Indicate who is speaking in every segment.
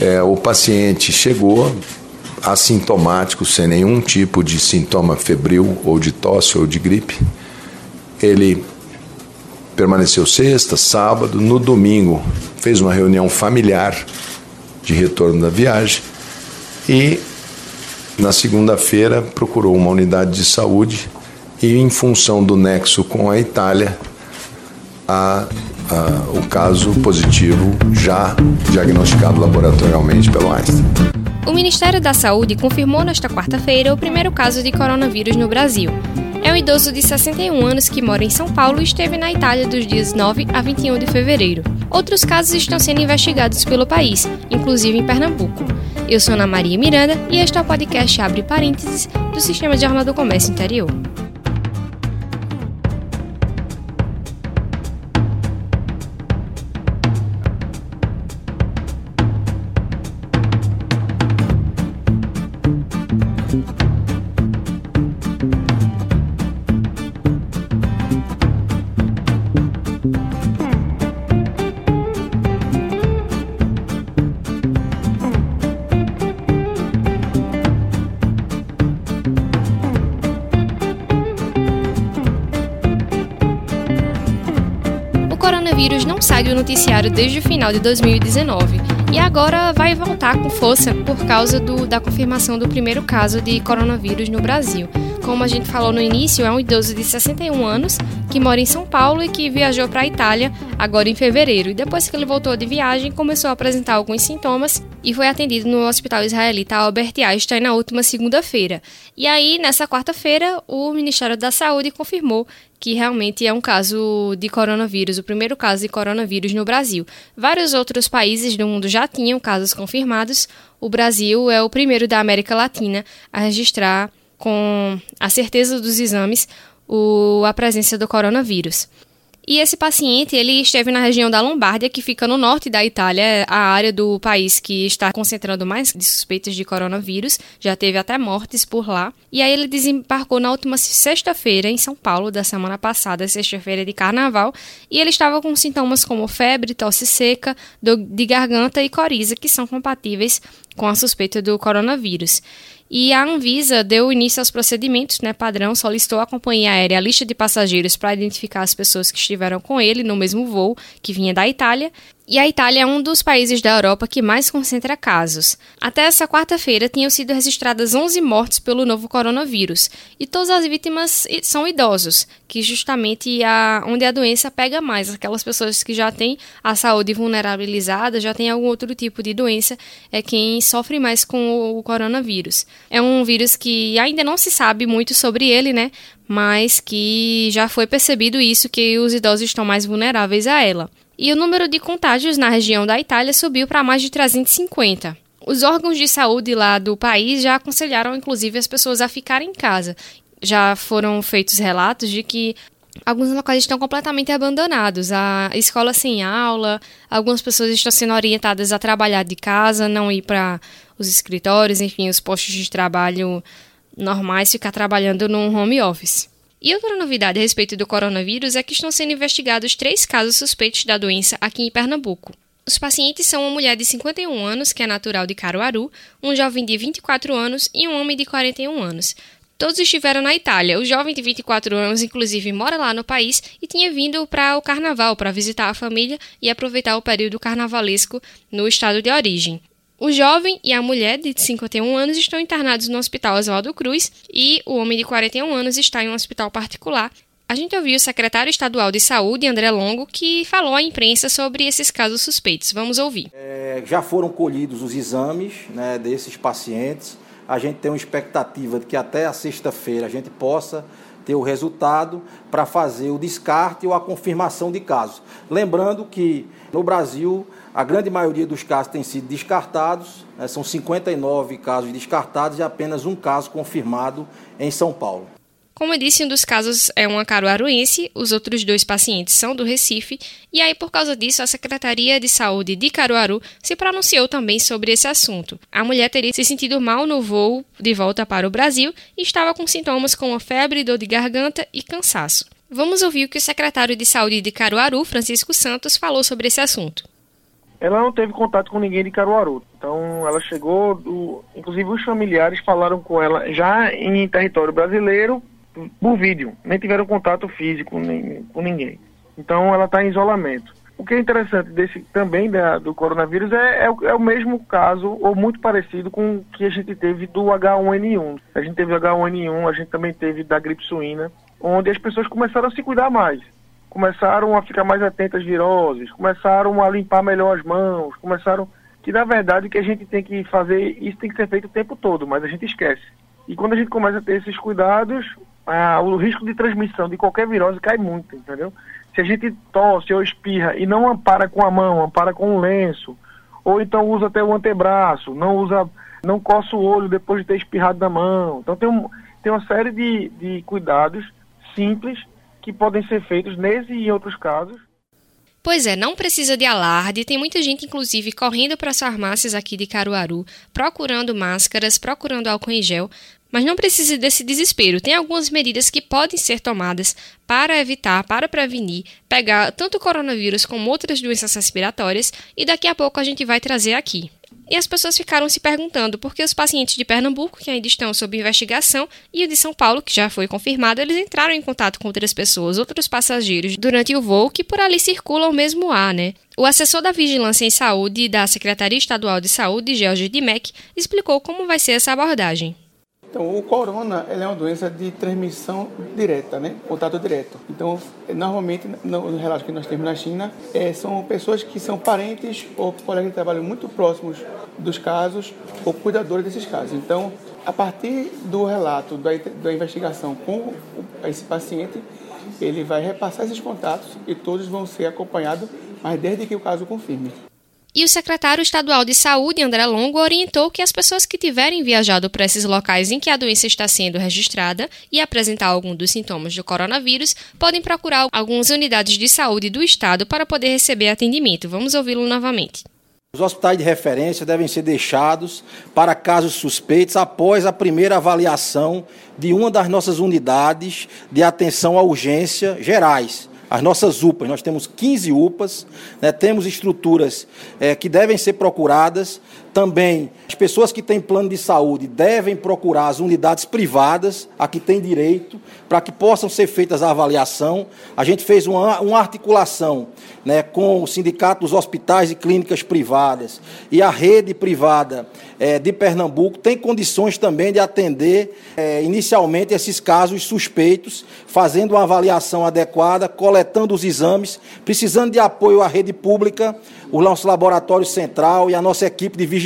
Speaker 1: É, o paciente chegou assintomático, sem nenhum tipo de sintoma febril ou de tosse ou de gripe. Ele permaneceu sexta, sábado, no domingo fez uma reunião familiar de retorno da viagem e na segunda-feira procurou uma unidade de saúde e em função do nexo com a Itália, a, a, o caso positivo já diagnosticado laboratorialmente pelo Einstein.
Speaker 2: O Ministério da Saúde confirmou nesta quarta-feira o primeiro caso de coronavírus no Brasil. É um idoso de 61 anos que mora em São Paulo e esteve na Itália dos dias 9 a 21 de fevereiro. Outros casos estão sendo investigados pelo país, inclusive em Pernambuco. Eu sou Ana Maria Miranda e este é o podcast Abre Parênteses do Sistema de Jornal do Comércio Interior. Coronavírus não sai do noticiário desde o final de 2019 e agora vai voltar com força por causa do, da confirmação do primeiro caso de coronavírus no Brasil. Como a gente falou no início, é um idoso de 61 anos que mora em São Paulo e que viajou para a Itália agora em fevereiro. E depois que ele voltou de viagem, começou a apresentar alguns sintomas e foi atendido no Hospital Israelita Albert Einstein na última segunda-feira. E aí, nessa quarta-feira, o Ministério da Saúde confirmou que realmente é um caso de coronavírus, o primeiro caso de coronavírus no Brasil. Vários outros países do mundo já tinham casos confirmados. O Brasil é o primeiro da América Latina a registrar, com a certeza dos exames, o, a presença do coronavírus. E esse paciente, ele esteve na região da Lombardia, que fica no norte da Itália, a área do país que está concentrando mais suspeitas de coronavírus, já teve até mortes por lá. E aí ele desembarcou na última sexta-feira em São Paulo, da semana passada, sexta-feira de carnaval, e ele estava com sintomas como febre, tosse seca, de garganta e coriza, que são compatíveis com a suspeita do coronavírus. E a Anvisa deu início aos procedimentos, né, padrão, solicitou à companhia aérea a lista de passageiros para identificar as pessoas que estiveram com ele no mesmo voo que vinha da Itália e a Itália é um dos países da Europa que mais concentra casos. Até essa quarta-feira tinham sido registradas 11 mortes pelo novo coronavírus, e todas as vítimas são idosos, que justamente é onde a doença pega mais, aquelas pessoas que já têm a saúde vulnerabilizada, já têm algum outro tipo de doença, é quem sofre mais com o coronavírus. É um vírus que ainda não se sabe muito sobre ele, né? Mas que já foi percebido isso que os idosos estão mais vulneráveis a ela e o número de contágios na região da Itália subiu para mais de 350. Os órgãos de saúde lá do país já aconselharam, inclusive, as pessoas a ficarem em casa. Já foram feitos relatos de que alguns locais estão completamente abandonados, a escola sem aula, algumas pessoas estão sendo orientadas a trabalhar de casa, não ir para os escritórios, enfim, os postos de trabalho normais, ficar trabalhando num home office. E outra novidade a respeito do coronavírus é que estão sendo investigados três casos suspeitos da doença aqui em Pernambuco. Os pacientes são uma mulher de 51 anos, que é natural de Caruaru, um jovem de 24 anos e um homem de 41 anos. Todos estiveram na Itália. O jovem de 24 anos, inclusive, mora lá no país e tinha vindo para o carnaval para visitar a família e aproveitar o período carnavalesco no estado de origem. O jovem e a mulher de 51 anos estão internados no Hospital Oswaldo Cruz e o homem de 41 anos está em um hospital particular. A gente ouviu o secretário estadual de saúde, André Longo, que falou à imprensa sobre esses casos suspeitos. Vamos ouvir.
Speaker 3: É, já foram colhidos os exames né, desses pacientes. A gente tem uma expectativa de que até a sexta-feira a gente possa ter o resultado para fazer o descarte ou a confirmação de casos. Lembrando que no Brasil a grande maioria dos casos tem sido descartados, né, são 59 casos descartados e apenas um caso confirmado em São Paulo.
Speaker 2: Como eu disse, um dos casos é uma caruaruense, os outros dois pacientes são do Recife, e aí por causa disso a Secretaria de Saúde de Caruaru se pronunciou também sobre esse assunto. A mulher teria se sentido mal no voo de volta para o Brasil e estava com sintomas como febre, dor de garganta e cansaço. Vamos ouvir o que o secretário de Saúde de Caruaru, Francisco Santos, falou sobre esse assunto
Speaker 4: ela não teve contato com ninguém de Caruaru. Então, ela chegou, do, inclusive os familiares falaram com ela já em território brasileiro por vídeo, nem tiveram contato físico nem, com ninguém. Então ela está em isolamento. O que é interessante desse também da, do coronavírus é, é, é, o mesmo caso, ou muito parecido com o que a gente teve do H1N1. A gente teve H1N1, a gente também teve da gripe suína, onde as pessoas começaram a se cuidar mais. Começaram a ficar mais atentas às viroses, começaram a limpar melhor as mãos, começaram. Que na verdade o que a gente tem que fazer, isso tem que ser feito o tempo todo, mas a gente esquece. E quando a gente começa a ter esses cuidados, ah, o risco de transmissão de qualquer virose cai muito, entendeu? Se a gente tosse ou espirra e não ampara com a mão, ampara com um lenço, ou então usa até o antebraço, não usa, não coça o olho depois de ter espirrado na mão. Então tem, um, tem uma série de, de cuidados simples que podem ser feitos nesse e em outros casos.
Speaker 2: Pois é, não precisa de alarde. Tem muita gente, inclusive, correndo para as farmácias aqui de Caruaru, procurando máscaras, procurando álcool em gel, mas não precisa desse desespero. Tem algumas medidas que podem ser tomadas para evitar, para prevenir, pegar tanto o coronavírus como outras doenças respiratórias e daqui a pouco a gente vai trazer aqui. E as pessoas ficaram se perguntando por que os pacientes de Pernambuco, que ainda estão sob investigação, e o de São Paulo, que já foi confirmado, eles entraram em contato com outras pessoas, outros passageiros, durante o voo, que por ali circulam o mesmo ar, né? O assessor da Vigilância em Saúde da Secretaria Estadual de Saúde, George Dimec, explicou como vai ser essa abordagem.
Speaker 5: Então, o corona é uma doença de transmissão direta, né? Contato direto. Então, normalmente, no relato que nós temos na China, é, são pessoas que são parentes ou colegas de trabalho muito próximos dos casos ou cuidadores desses casos. Então, a partir do relato da, da investigação com esse paciente, ele vai repassar esses contatos e todos vão ser acompanhados, mas desde que o caso confirme.
Speaker 2: E o secretário estadual de Saúde, André Longo, orientou que as pessoas que tiverem viajado para esses locais em que a doença está sendo registrada e apresentar algum dos sintomas do coronavírus podem procurar algumas unidades de saúde do estado para poder receber atendimento. Vamos ouvi-lo novamente.
Speaker 3: Os hospitais de referência devem ser deixados para casos suspeitos após a primeira avaliação de uma das nossas unidades de atenção à urgência gerais as nossas UPAs. Nós temos 15 UPAs, né, temos estruturas é, que devem ser procuradas. Também as pessoas que têm plano de saúde devem procurar as unidades privadas, a que têm direito, para que possam ser feitas a avaliação. A gente fez uma, uma articulação né, com o Sindicato dos Hospitais e Clínicas Privadas e a rede privada é, de Pernambuco tem condições também de atender é, inicialmente esses casos suspeitos, fazendo uma avaliação adequada, coletando os exames, precisando de apoio à rede pública, o nosso laboratório central e a nossa equipe de vigilância.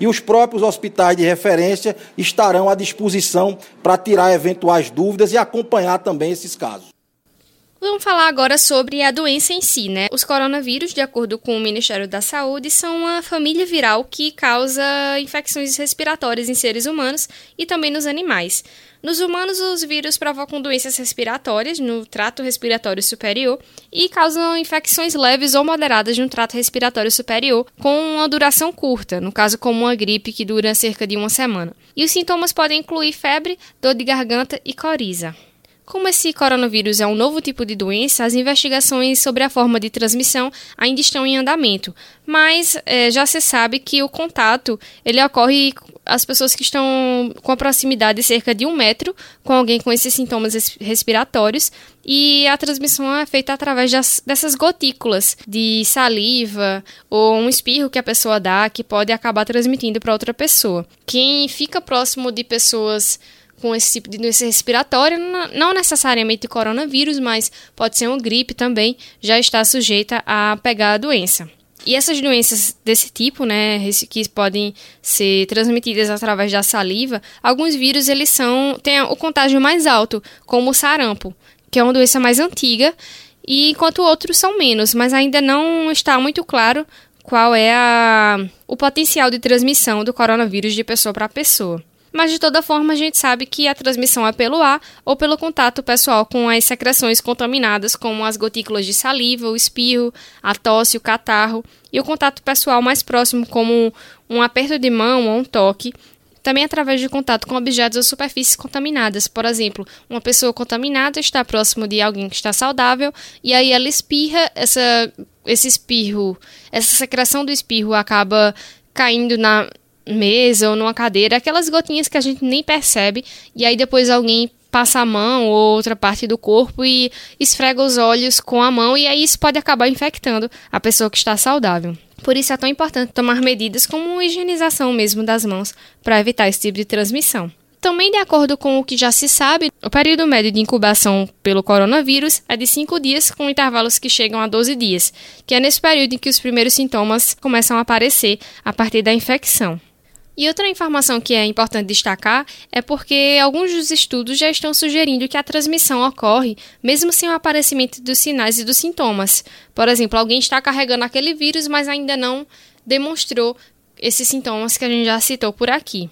Speaker 3: E os próprios hospitais de referência estarão à disposição para tirar eventuais dúvidas e acompanhar também esses casos.
Speaker 2: Vamos falar agora sobre a doença em si, né? Os coronavírus, de acordo com o Ministério da Saúde, são uma família viral que causa infecções respiratórias em seres humanos e também nos animais. Nos humanos, os vírus provocam doenças respiratórias no trato respiratório superior e causam infecções leves ou moderadas no trato respiratório superior, com uma duração curta, no caso, como uma gripe que dura cerca de uma semana. E os sintomas podem incluir febre, dor de garganta e coriza. Como esse coronavírus é um novo tipo de doença, as investigações sobre a forma de transmissão ainda estão em andamento, mas é, já se sabe que o contato ele ocorre as pessoas que estão com a proximidade de cerca de um metro com alguém com esses sintomas respiratórios e a transmissão é feita através das, dessas gotículas de saliva ou um espirro que a pessoa dá que pode acabar transmitindo para outra pessoa. Quem fica próximo de pessoas com esse tipo de doença respiratória, não necessariamente coronavírus, mas pode ser uma gripe também, já está sujeita a pegar a doença. E essas doenças desse tipo, né, que podem ser transmitidas através da saliva, alguns vírus eles são têm o contágio mais alto, como o sarampo, que é uma doença mais antiga, e enquanto outros são menos, mas ainda não está muito claro qual é a, o potencial de transmissão do coronavírus de pessoa para pessoa. Mas de toda forma, a gente sabe que a transmissão é pelo ar ou pelo contato pessoal com as secreções contaminadas, como as gotículas de saliva, o espirro, a tosse, o catarro, e o contato pessoal mais próximo, como um aperto de mão ou um toque, também através de contato com objetos ou superfícies contaminadas. Por exemplo, uma pessoa contaminada está próximo de alguém que está saudável e aí ela espirra, essa, esse espirro, essa secreção do espirro acaba caindo na mesa ou numa cadeira, aquelas gotinhas que a gente nem percebe e aí depois alguém passa a mão ou outra parte do corpo e esfrega os olhos com a mão e aí isso pode acabar infectando a pessoa que está saudável. Por isso é tão importante tomar medidas como higienização mesmo das mãos para evitar esse tipo de transmissão. Também, de acordo com o que já se sabe, o período médio de incubação pelo coronavírus é de 5 dias, com intervalos que chegam a 12 dias, que é nesse período em que os primeiros sintomas começam a aparecer a partir da infecção. E outra informação que é importante destacar é porque alguns dos estudos já estão sugerindo que a transmissão ocorre mesmo sem o aparecimento dos sinais e dos sintomas. Por exemplo, alguém está carregando aquele vírus, mas ainda não demonstrou esses sintomas que a gente já citou por aqui.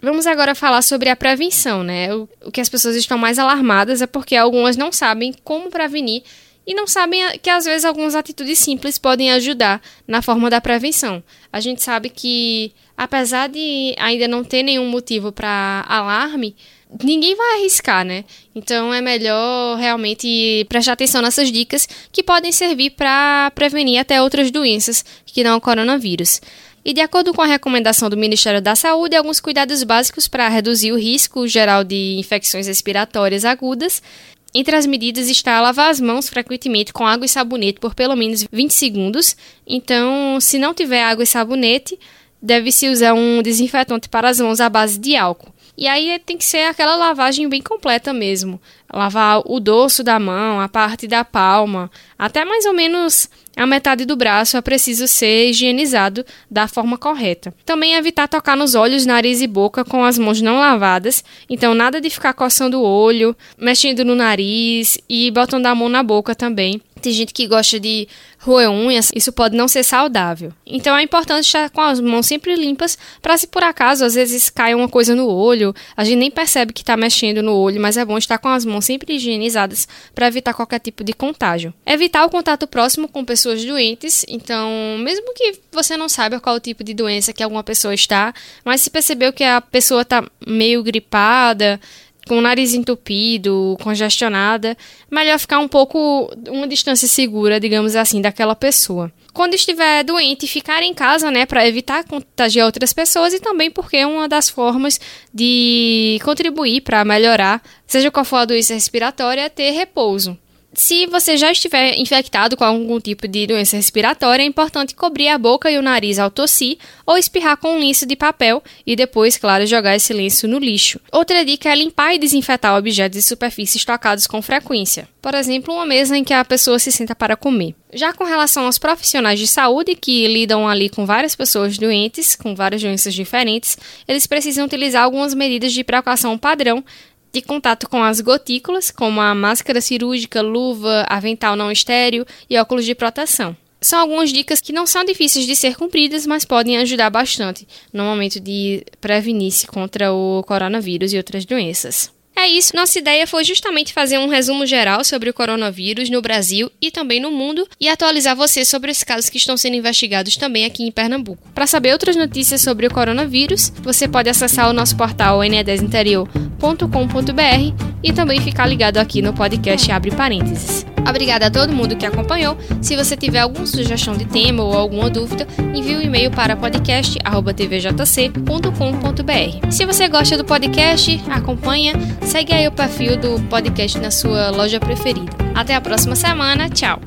Speaker 2: Vamos agora falar sobre a prevenção, né? O, o que as pessoas estão mais alarmadas é porque algumas não sabem como prevenir e não sabem que às vezes algumas atitudes simples podem ajudar na forma da prevenção. A gente sabe que, apesar de ainda não ter nenhum motivo para alarme, ninguém vai arriscar, né? Então é melhor realmente prestar atenção nessas dicas que podem servir para prevenir até outras doenças que não o coronavírus. E de acordo com a recomendação do Ministério da Saúde, alguns cuidados básicos para reduzir o risco geral de infecções respiratórias agudas. Entre as medidas está lavar as mãos frequentemente com água e sabonete por pelo menos 20 segundos. Então, se não tiver água e sabonete, deve-se usar um desinfetante para as mãos à base de álcool. E aí tem que ser aquela lavagem bem completa mesmo. Lavar o dorso da mão, a parte da palma, até mais ou menos a metade do braço é preciso ser higienizado da forma correta. Também evitar tocar nos olhos, nariz e boca com as mãos não lavadas. Então, nada de ficar coçando o olho, mexendo no nariz e botando a mão na boca também. Tem gente que gosta de roer unhas, isso pode não ser saudável. Então é importante estar com as mãos sempre limpas para se por acaso às vezes cai uma coisa no olho, a gente nem percebe que está mexendo no olho, mas é bom estar com as mãos sempre higienizadas para evitar qualquer tipo de contágio. Evitar o contato próximo com pessoas doentes, então mesmo que você não saiba qual o tipo de doença que alguma pessoa está, mas se percebeu que a pessoa está meio gripada, com o nariz entupido, congestionada, melhor ficar um pouco uma distância segura, digamos assim, daquela pessoa. Quando estiver doente, ficar em casa, né, para evitar contagiar outras pessoas e também porque é uma das formas de contribuir para melhorar, seja qual for a doença respiratória, é ter repouso. Se você já estiver infectado com algum tipo de doença respiratória, é importante cobrir a boca e o nariz ao tossir ou espirrar com um lenço de papel e depois, claro, jogar esse lenço no lixo. Outra dica é limpar e desinfetar objetos e superfícies tocados com frequência. Por exemplo, uma mesa em que a pessoa se senta para comer. Já com relação aos profissionais de saúde que lidam ali com várias pessoas doentes, com várias doenças diferentes, eles precisam utilizar algumas medidas de precaução padrão de contato com as gotículas, como a máscara cirúrgica, luva, avental não estéreo e óculos de proteção. São algumas dicas que não são difíceis de ser cumpridas, mas podem ajudar bastante no momento de prevenir-se contra o coronavírus e outras doenças. É isso, nossa ideia foi justamente fazer um resumo geral sobre o coronavírus no Brasil e também no mundo e atualizar você sobre os casos que estão sendo investigados também aqui em Pernambuco. Para saber outras notícias sobre o coronavírus, você pode acessar o nosso portal ne10interior.com.br e também ficar ligado aqui no podcast Abre Parênteses. Obrigada a todo mundo que acompanhou. Se você tiver alguma sugestão de tema ou alguma dúvida, envie um e-mail para podcast@tvjc.com.br. Se você gosta do podcast, acompanha, segue aí o perfil do podcast na sua loja preferida. Até a próxima semana. Tchau.